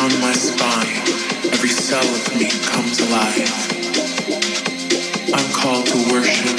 down my spine, every cell of me comes alive. I'm called to worship.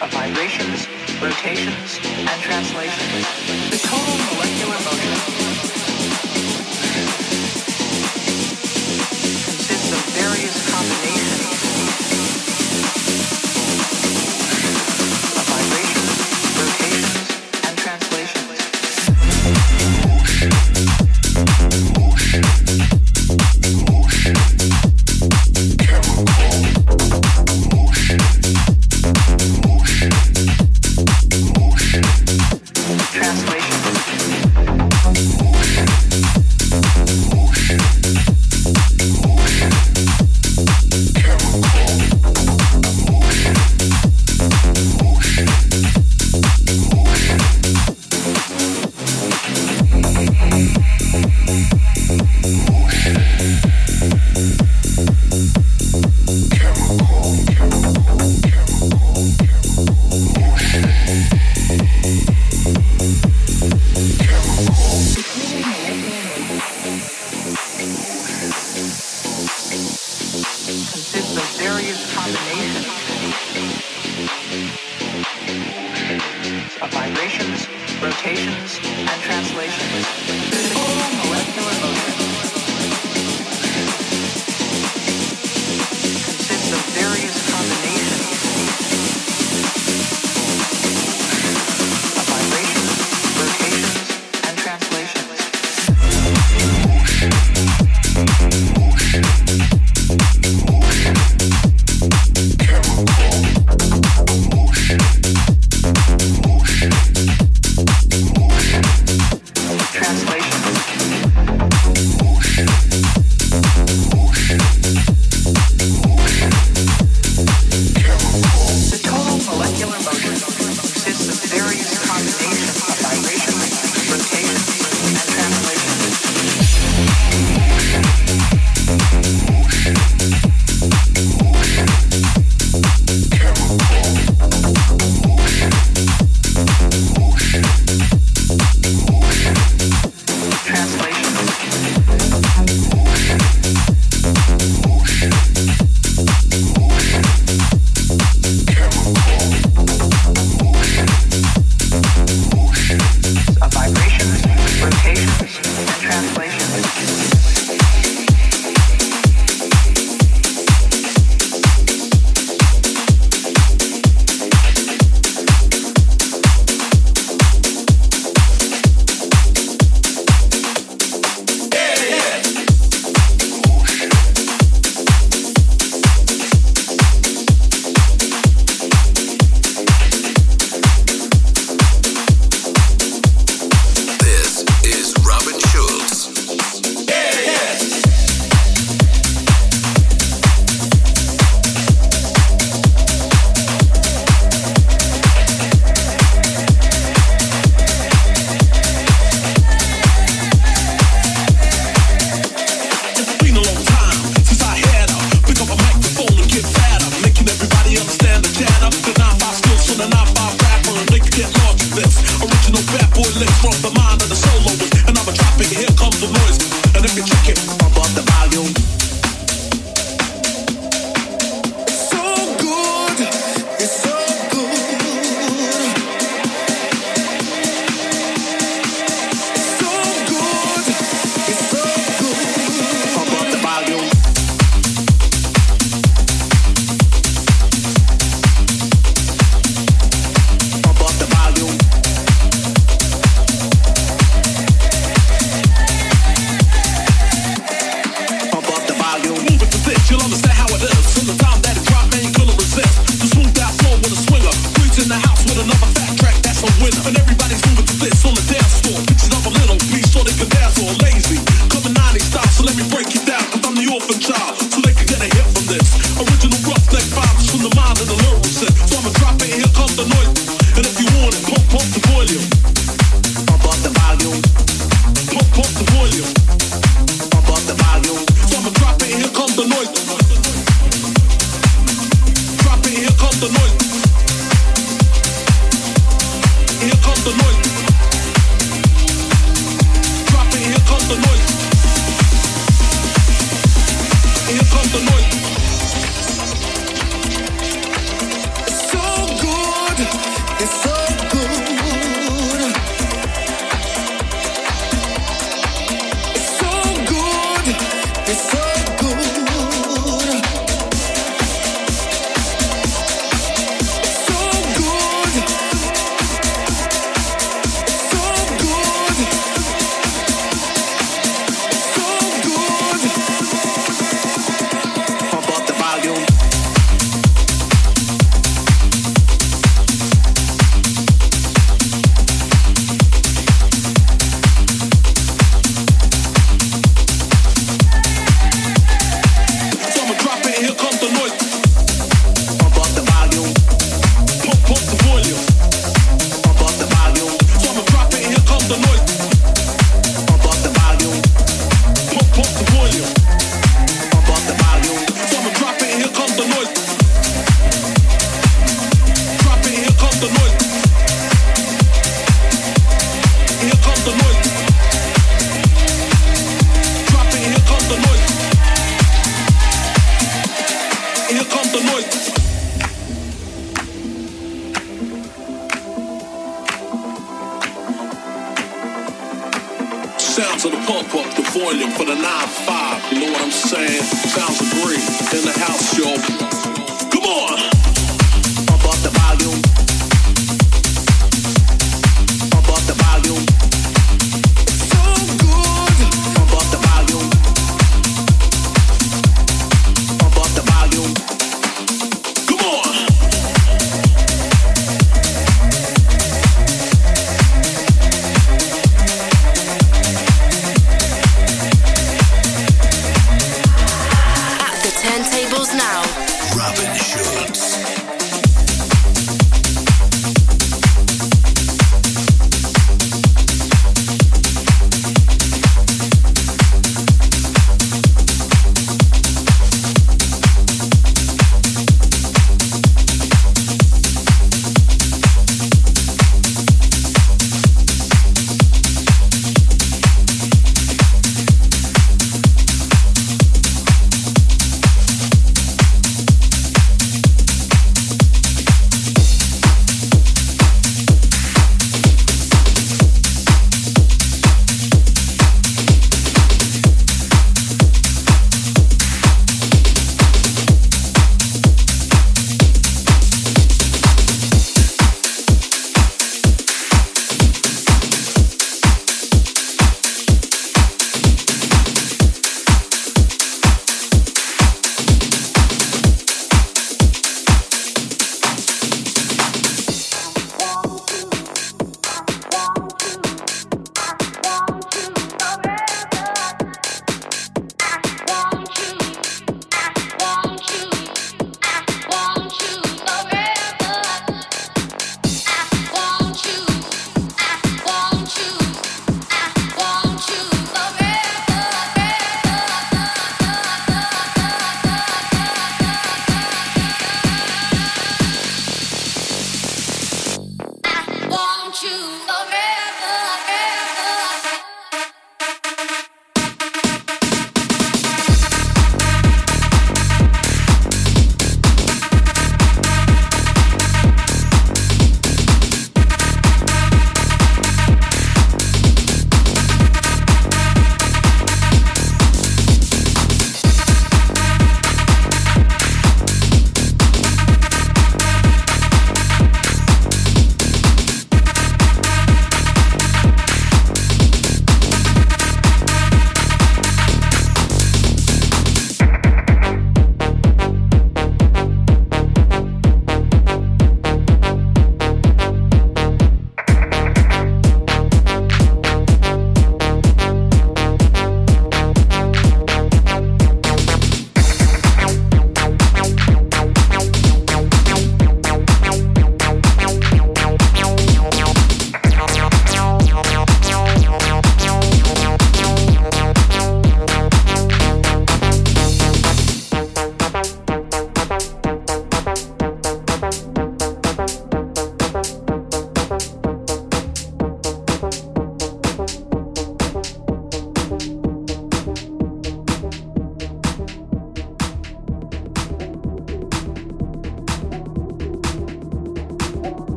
Of vibrations, rotations, and translations. The total molecular motion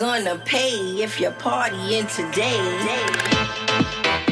gonna pay if you're partying today.